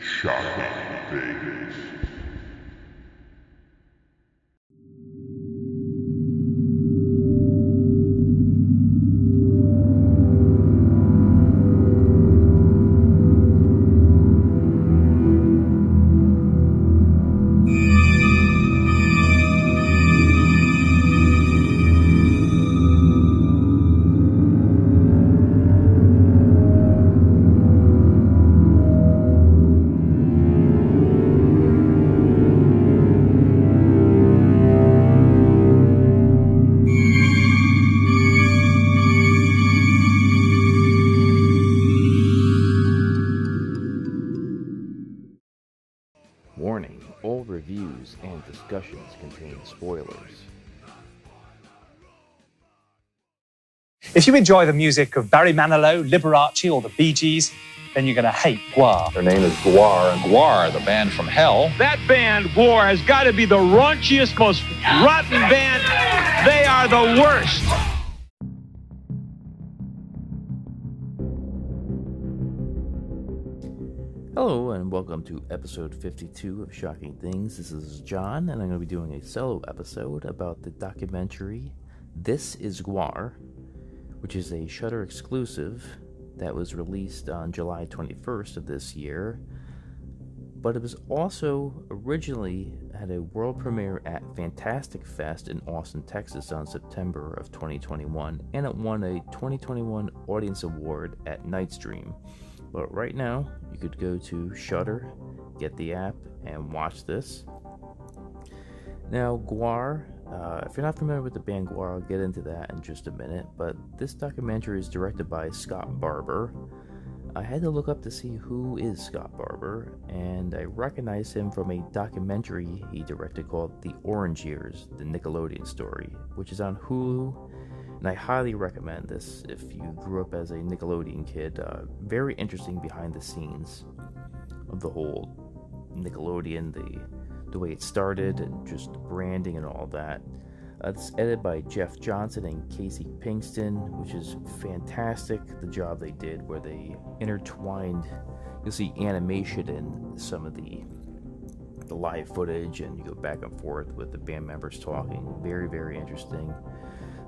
Shocking things. If you enjoy the music of Barry Manilow, Liberace, or the Bee Gees, then you're going to hate Gwar. Their name is Gwar. And Gwar, the band from hell. That band, Gwar, has got to be the raunchiest, most rotten band. They are the worst. Hello, and welcome to episode 52 of Shocking Things. This is John, and I'm going to be doing a solo episode about the documentary This is Gwar, which is a Shudder exclusive that was released on July 21st of this year. But it was also originally had a world premiere at Fantastic Fest in Austin, Texas on September of 2021, and it won a 2021 Audience Award at Nightstream. But right now, you could go to Shudder, get the app, and watch this. Now, Gwar, uh, if you're not familiar with the band Gwar, I'll get into that in just a minute. But this documentary is directed by Scott Barber. I had to look up to see who is Scott Barber, and I recognized him from a documentary he directed called The Orange Years, the Nickelodeon story, which is on Hulu and I highly recommend this if you grew up as a Nickelodeon kid. Uh, very interesting behind the scenes of the whole Nickelodeon, the the way it started, and just branding and all that. Uh, it's edited by Jeff Johnson and Casey Pinkston, which is fantastic. The job they did, where they intertwined, you'll see animation in some of the the live footage, and you go back and forth with the band members talking. Very, very interesting.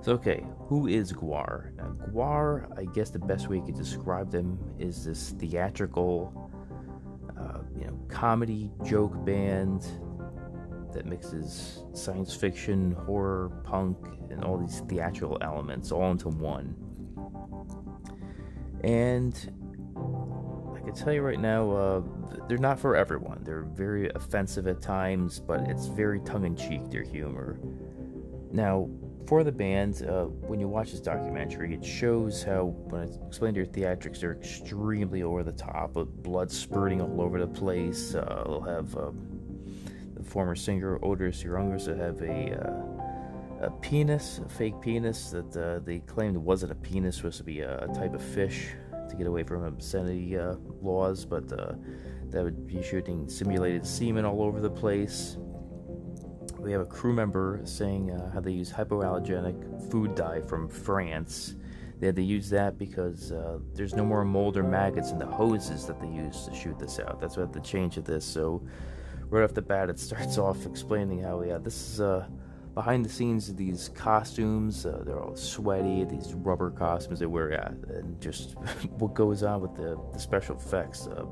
So, okay, who is Gwar? Now, Gwar, I guess the best way you could describe them is this theatrical, uh, you know, comedy joke band that mixes science fiction, horror, punk, and all these theatrical elements all into one. And I can tell you right now, uh, they're not for everyone. They're very offensive at times, but it's very tongue in cheek, their humor. Now, for the band, uh, when you watch this documentary, it shows how, when I explain their theatrics, they're extremely over the top, with blood spurting all over the place. Uh, they'll have um, former singer Oderus Urungus have a uh, a penis, a fake penis that uh, they claimed wasn't a penis, supposed to be a, a type of fish to get away from obscenity uh, laws, but uh, that would be shooting simulated semen all over the place we have a crew member saying uh, how they use hypoallergenic food dye from France. They had to use that because uh, there's no more mold or maggots in the hoses that they use to shoot this out. That's what the change of this. So, right off the bat, it starts off explaining how, yeah, this is uh, behind the scenes of these costumes. Uh, they're all sweaty, these rubber costumes they wear, yeah, and just what goes on with the, the special effects. Uh,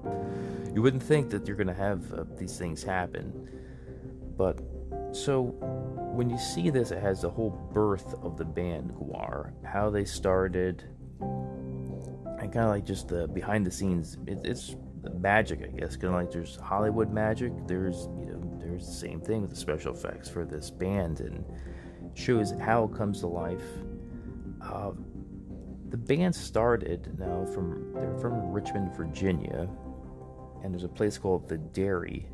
you wouldn't think that you're going to have uh, these things happen, but so, when you see this, it has the whole birth of the band Gwar, how they started, and kind of like just the behind the scenes. It, it's the magic, I guess. Kind of like there's Hollywood magic. There's you know there's the same thing with the special effects for this band, and shows how it comes to life. Uh, the band started now from they're from Richmond, Virginia, and there's a place called the Dairy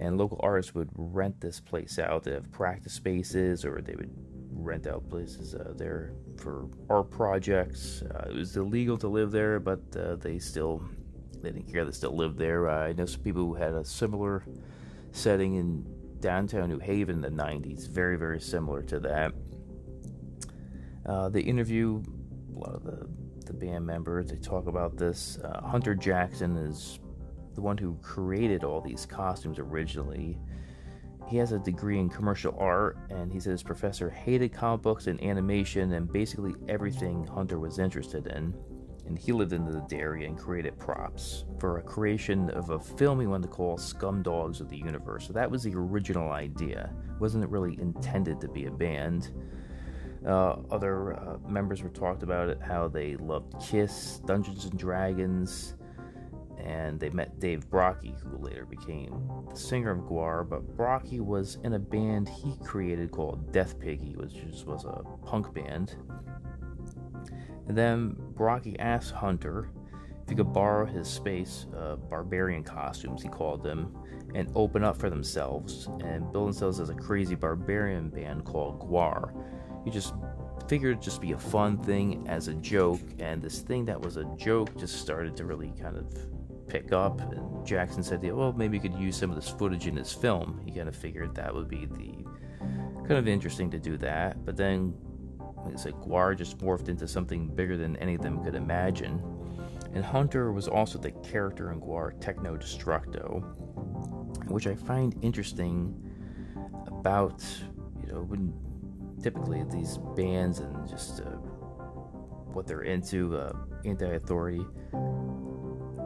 and local artists would rent this place out. They have practice spaces, or they would rent out places uh, there for art projects. Uh, it was illegal to live there, but uh, they still they didn't care. They still lived there. I know some people who had a similar setting in downtown New Haven in the '90s, very very similar to that. Uh, they interview a lot of the the band members. They talk about this. Uh, Hunter Jackson is the one who created all these costumes originally. He has a degree in commercial art, and he his professor hated comic books and animation and basically everything Hunter was interested in. And he lived in the dairy and created props for a creation of a film he wanted to call Scum Dogs of the Universe. So that was the original idea. It wasn't really intended to be a band. Uh, other uh, members were talked about it, how they loved Kiss, Dungeons and Dragons, and they met Dave Brockie, who later became the singer of Gwar. But Brockie was in a band he created called Death Piggy, which was a punk band. And then Brockie asked Hunter if he could borrow his space, uh, barbarian costumes, he called them, and open up for themselves and build themselves as a crazy barbarian band called Gwar. He just figured it'd just be a fun thing as a joke, and this thing that was a joke just started to really kind of pick up. And Jackson said, well, maybe he could use some of this footage in his film. He kind of figured that would be the kind of interesting to do that. But then, like I said, Gwar just morphed into something bigger than any of them could imagine. And Hunter was also the character in Gwar Techno Destructo, which I find interesting about, you know, when typically these bands and just uh, what they're into, uh, anti-authority.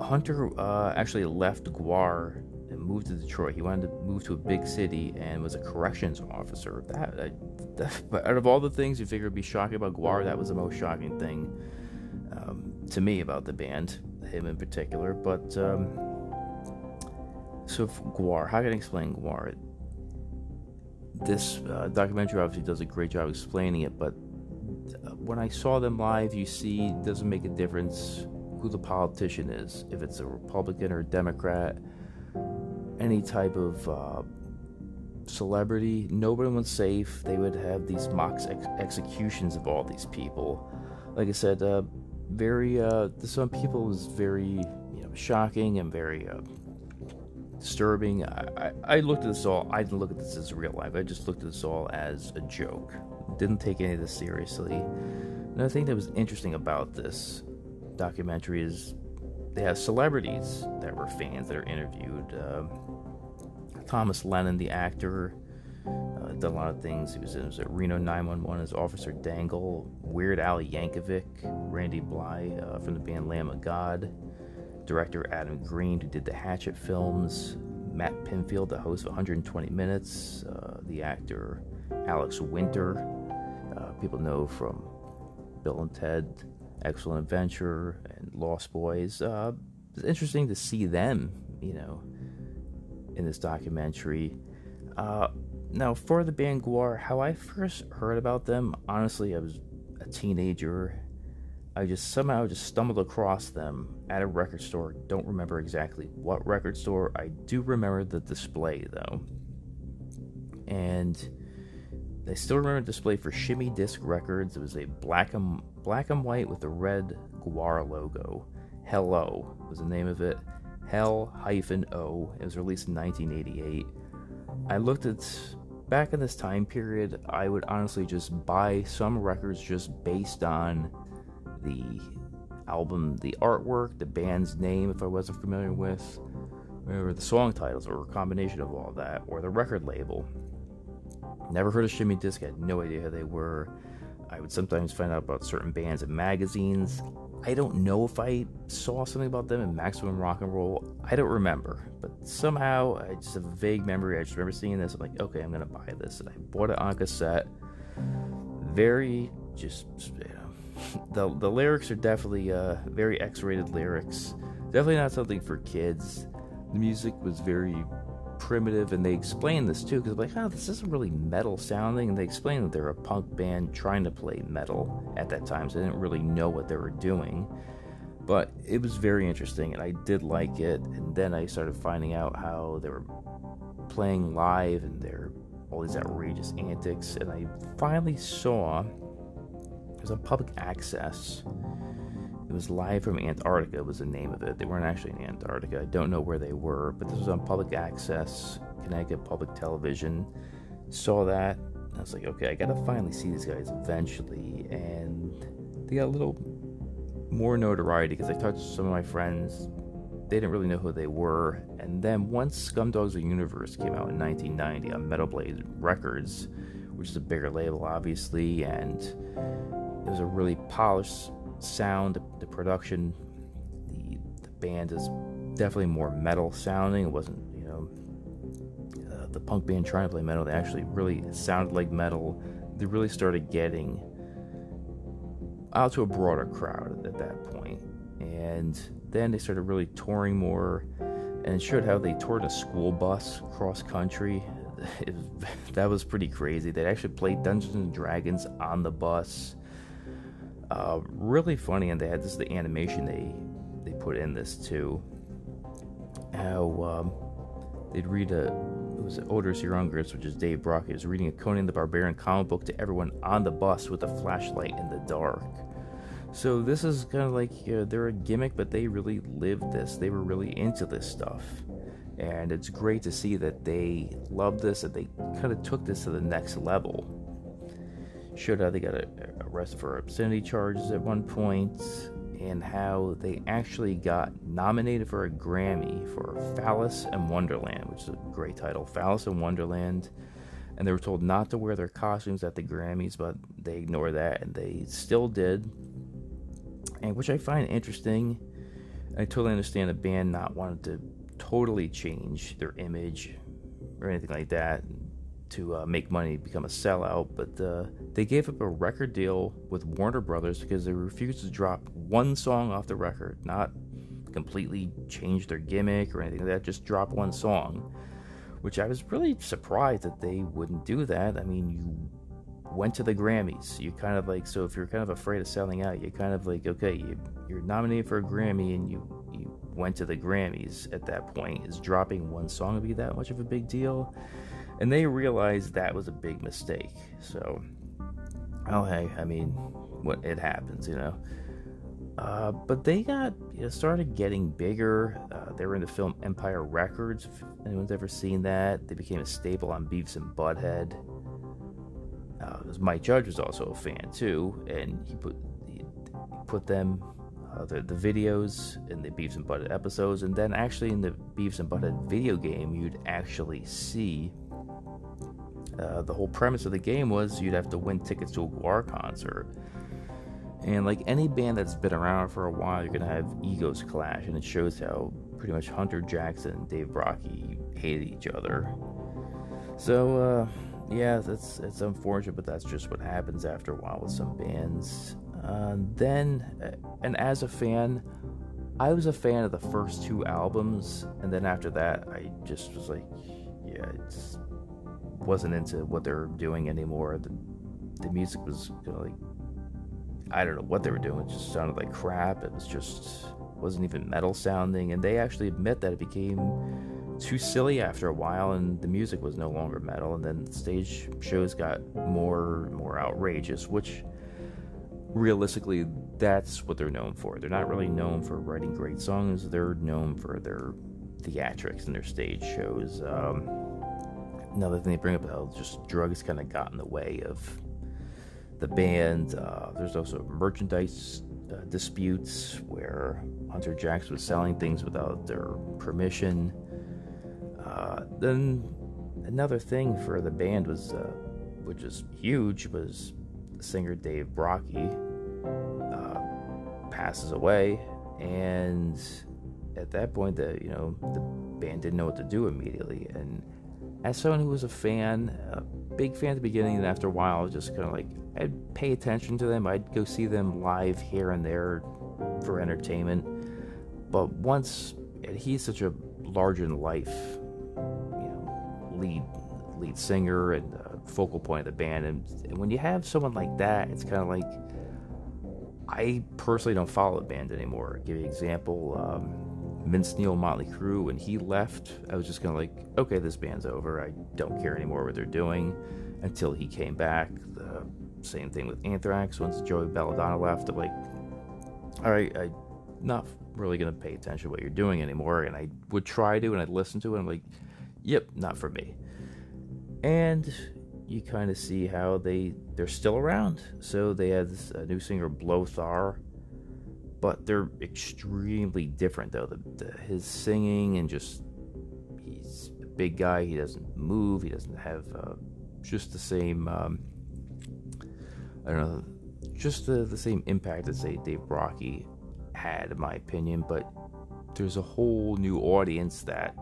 Hunter uh, actually left Gwar and moved to Detroit. He wanted to move to a big city and was a corrections officer. That, I, that but out of all the things you figure would be shocking about Gwar, that was the most shocking thing um, to me about the band, him in particular. But um, so Gwar, how can I explain Gwar? this uh, documentary obviously does a great job explaining it, but uh, when I saw them live, you see, it doesn't make a difference who the politician is, if it's a Republican or a Democrat, any type of uh, celebrity, nobody was safe. They would have these mock ex- executions of all these people. Like I said, uh, very uh, to some people was very you know shocking and very uh, disturbing. I, I, I, looked at this all, I didn't look at this as real life. I just looked at this all as a joke. Didn't take any of this seriously. Another thing that was interesting about this documentary is they have celebrities that were fans that are interviewed. Uh, Thomas Lennon, the actor, uh, did a lot of things. He was in was Reno 911 as Officer Dangle, Weird Al Yankovic, Randy Blythe uh, from the band Lamb of God director Adam Green, who did the Hatchet films, Matt Pinfield, the host of 120 Minutes, uh, the actor Alex Winter, uh, people know from Bill and Ted, Excellent Adventure, and Lost Boys. Uh, it's interesting to see them, you know, in this documentary. Uh, now, for the band Gwar, how I first heard about them, honestly, I was a teenager I just somehow just stumbled across them at a record store. Don't remember exactly what record store. I do remember the display though. And I still remember the display for Shimmy Disc Records. It was a black and black and white with the red Gwar logo. Hello was the name of it. Hell hyphen O. It was released in 1988. I looked at back in this time period. I would honestly just buy some records just based on the album, the artwork, the band's name, if I wasn't familiar with, or the song titles, or a combination of all that, or the record label. Never heard of Shimmy Disc, I had no idea who they were. I would sometimes find out about certain bands and magazines. I don't know if I saw something about them in Maximum Rock and Roll. I don't remember, but somehow I just have a vague memory. I just remember seeing this. I'm like, okay, I'm gonna buy this, and I bought it on cassette. Very just you know, the the lyrics are definitely uh, very X-rated lyrics. Definitely not something for kids. The music was very primitive, and they explain this too because like, oh, this isn't really metal sounding, and they explain that they're a punk band trying to play metal at that time, so they didn't really know what they were doing. But it was very interesting, and I did like it. And then I started finding out how they were playing live and their all these outrageous antics, and I finally saw it was on public access. It was live from Antarctica was the name of it. They weren't actually in Antarctica. I don't know where they were, but this was on public access, Connecticut Public Television. Saw that. I was like, okay, I gotta finally see these guys eventually. And they got a little more notoriety because I talked to some of my friends they didn't really know who they were. And then once Scumdogs of the Universe came out in 1990 on Metal Blade Records, which is a bigger label, obviously, and it was a really polished sound. The production, the, the band is definitely more metal sounding. It wasn't, you know, uh, the punk band trying to play metal. They actually really sounded like metal. They really started getting out to a broader crowd at that point. And then they started really touring more and it showed how they toured a school bus cross country. It, that was pretty crazy. They actually played Dungeons and Dragons on the bus. Uh, really funny, and they had this is the animation they they put in this too. How um, they'd read a it was Oderus Urungus, which is Dave Brockie, was reading a Conan the Barbarian comic book to everyone on the bus with a flashlight in the dark. So this is kind of like uh, they're a gimmick, but they really lived this. They were really into this stuff, and it's great to see that they loved this and they kind of took this to the next level. Showed how they got arrested for obscenity charges at one point, and how they actually got nominated for a Grammy for Phallus and Wonderland, which is a great title. Phallus and Wonderland and they were told not to wear their costumes at the Grammys, but they ignored that and they still did and which I find interesting. I totally understand a band not wanting to totally change their image or anything like that to uh, make money, become a sellout, but uh, they gave up a record deal with Warner Brothers because they refused to drop one song off the record, not completely change their gimmick or anything like that, just drop one song. Which I was really surprised that they wouldn't do that. I mean, you went to the Grammys. You kind of like so if you're kind of afraid of selling out, you kind of like okay, you, you're nominated for a Grammy and you you went to the Grammys at that point. Is dropping one song to be that much of a big deal? And they realized that was a big mistake. So, oh hey, I mean, what it happens, you know. Uh, but they got you know, started getting bigger. Uh, they were in the film Empire Records. If anyone's ever seen that, they became a staple on Beavis and Butthead. Uh, Mike Judge was also a fan too, and he put he put them uh, the the videos in the Beavis and Butthead episodes, and then actually in the Beavis and Butthead video game, you'd actually see. Uh, the whole premise of the game was you'd have to win tickets to a GWAR concert. And like any band that's been around for a while, you're gonna have egos clash, and it shows how pretty much Hunter Jackson and Dave Brockie hated each other. So, uh, yeah, it's it's unfortunate, but that's just what happens after a while with some bands. Uh, then, uh, and as a fan, I was a fan of the first two albums, and then after that, I just was like, yeah, it wasn't into what they were doing anymore. The, the music was kind of like, I don't know what they were doing. It just sounded like crap. It was just wasn't even metal sounding, and they actually admit that it became too silly after a while, and the music was no longer metal. And then stage shows got more and more outrageous, which realistically, that's what they're known for. They're not really known for writing great songs. They're known for their theatrics and their stage shows. Um, another thing they bring up how just drugs kind of got in the way of the band. Uh, there's also merchandise uh, disputes where Hunter Jackson was selling things without their permission. Uh, then another thing for the band was, uh, which is huge, was singer Dave Brockie uh, passes away, and at that point, the you know the band didn't know what to do immediately. And as someone who was a fan, a big fan at the beginning, and after a while, just kind of like I'd pay attention to them. I'd go see them live here and there for entertainment. But once he's such a larger than life lead lead singer and uh, focal point of the band. And, and, when you have someone like that, it's kind of like I personally don't follow the band anymore. I'll give you an example. Um, Vince Neil, Motley Crue, when he left, I was just kind of like, okay, this band's over. I don't care anymore what they're doing. Until he came back. The same thing with Anthrax. Once Joey Belladonna left, I'm like, all right, I'm not really going to pay attention to what you're doing anymore. And I would try to, and I'd listen to it. And I'm like, yep, not for me. And you kind of see how they they're still around. So they had a new singer Blöthar. But they're extremely different though. The, the, his singing and just he's a big guy. He doesn't move. He doesn't have uh, just the same. Um, I don't know, just the the same impact that say Dave Brockie had, in my opinion. But there's a whole new audience that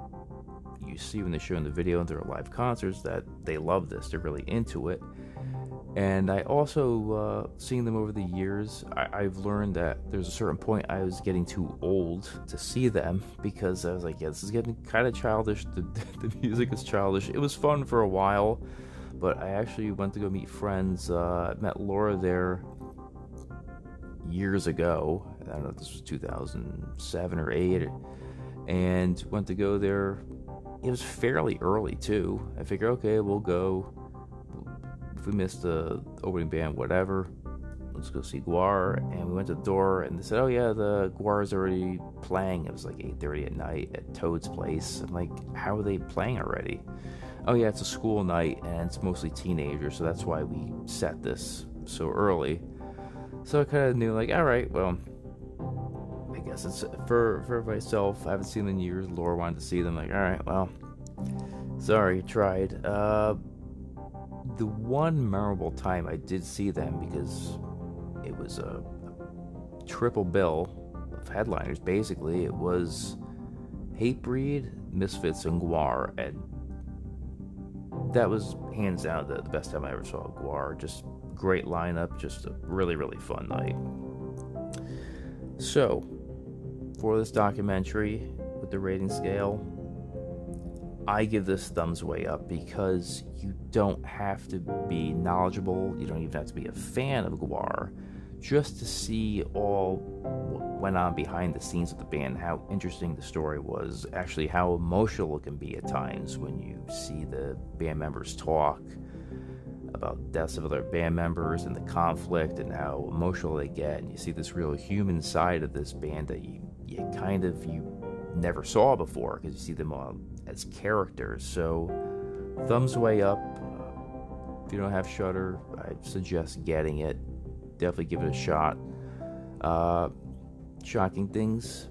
you see when they show in the video and their live concerts that they love this. They're really into it and I also, uh, seeing them over the years, I, have learned that there's a certain point I was getting too old to see them because I was like, yeah, this is getting kind of childish. The, the music is childish. It was fun for a while, but I actually went to go meet friends. Uh, met Laura there years ago. I don't know if this was 2007 or 8, and went to go there. It was fairly early too. I figured, okay, we'll go we missed the opening band, whatever, let's go see GWAR. And we went to the door, and they said, "Oh yeah, the GWAR is already playing." It was like 8:30 at night at Toad's place. I'm like, "How are they playing already?" Oh yeah, it's a school night, and it's mostly teenagers, so that's why we set this so early. So I kind of knew, like, all right, well, I guess it's for for myself. I haven't seen them in years. Laura wanted to see them. Like, all right, well, sorry, tried. Uh, the one memorable time I did see them because it was a triple bill of headliners. Basically, it was Hatebreed, Misfits, and GWAR, and that was hands down the, the best time I ever saw GWAR. Just great lineup, just a really really fun night. So, for this documentary with the rating scale, I give this thumbs way up because you don't have to be knowledgeable, you don't even have to be a fan of GWAR just to see all what went on behind the scenes of the band, how interesting the story was, actually how emotional it can be at times when you see the band members talk about deaths of other band members and the conflict and how emotional they get and you see this real human side of this band that you, you kind of you never saw before because you see them all as characters. So, thumbs way up. If you don't have Shudder, I suggest getting it. Definitely give it a shot. Uh, shocking things.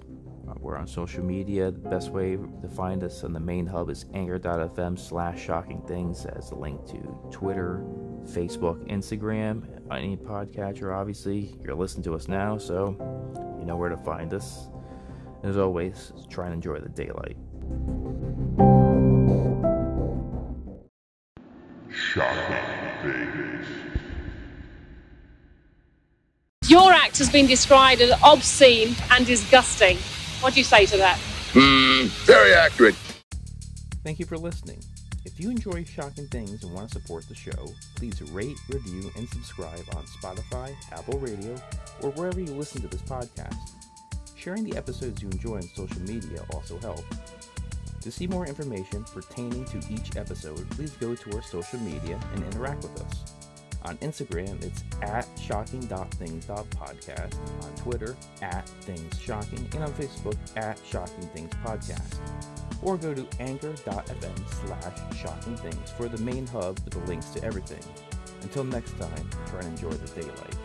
Uh, we're on social media. The best way to find us on the main hub is anchor.fm slash shocking things as a link to Twitter, Facebook, Instagram, any podcatcher, obviously. You're listening to us now, so you know where to find us. As always, try and enjoy the daylight. Your act has been described as obscene and disgusting. What do you say to that? Mm, very accurate. Thank you for listening. If you enjoy Shocking Things and want to support the show, please rate, review, and subscribe on Spotify, Apple Radio, or wherever you listen to this podcast. Sharing the episodes you enjoy on social media also helps. To see more information pertaining to each episode, please go to our social media and interact with us. On Instagram, it's at shocking.things.podcast, on Twitter, at Things Shocking, and on Facebook, at Shocking Things Podcast. Or go to anchor.fm slash shocking things for the main hub with the links to everything. Until next time, try and enjoy the daylight.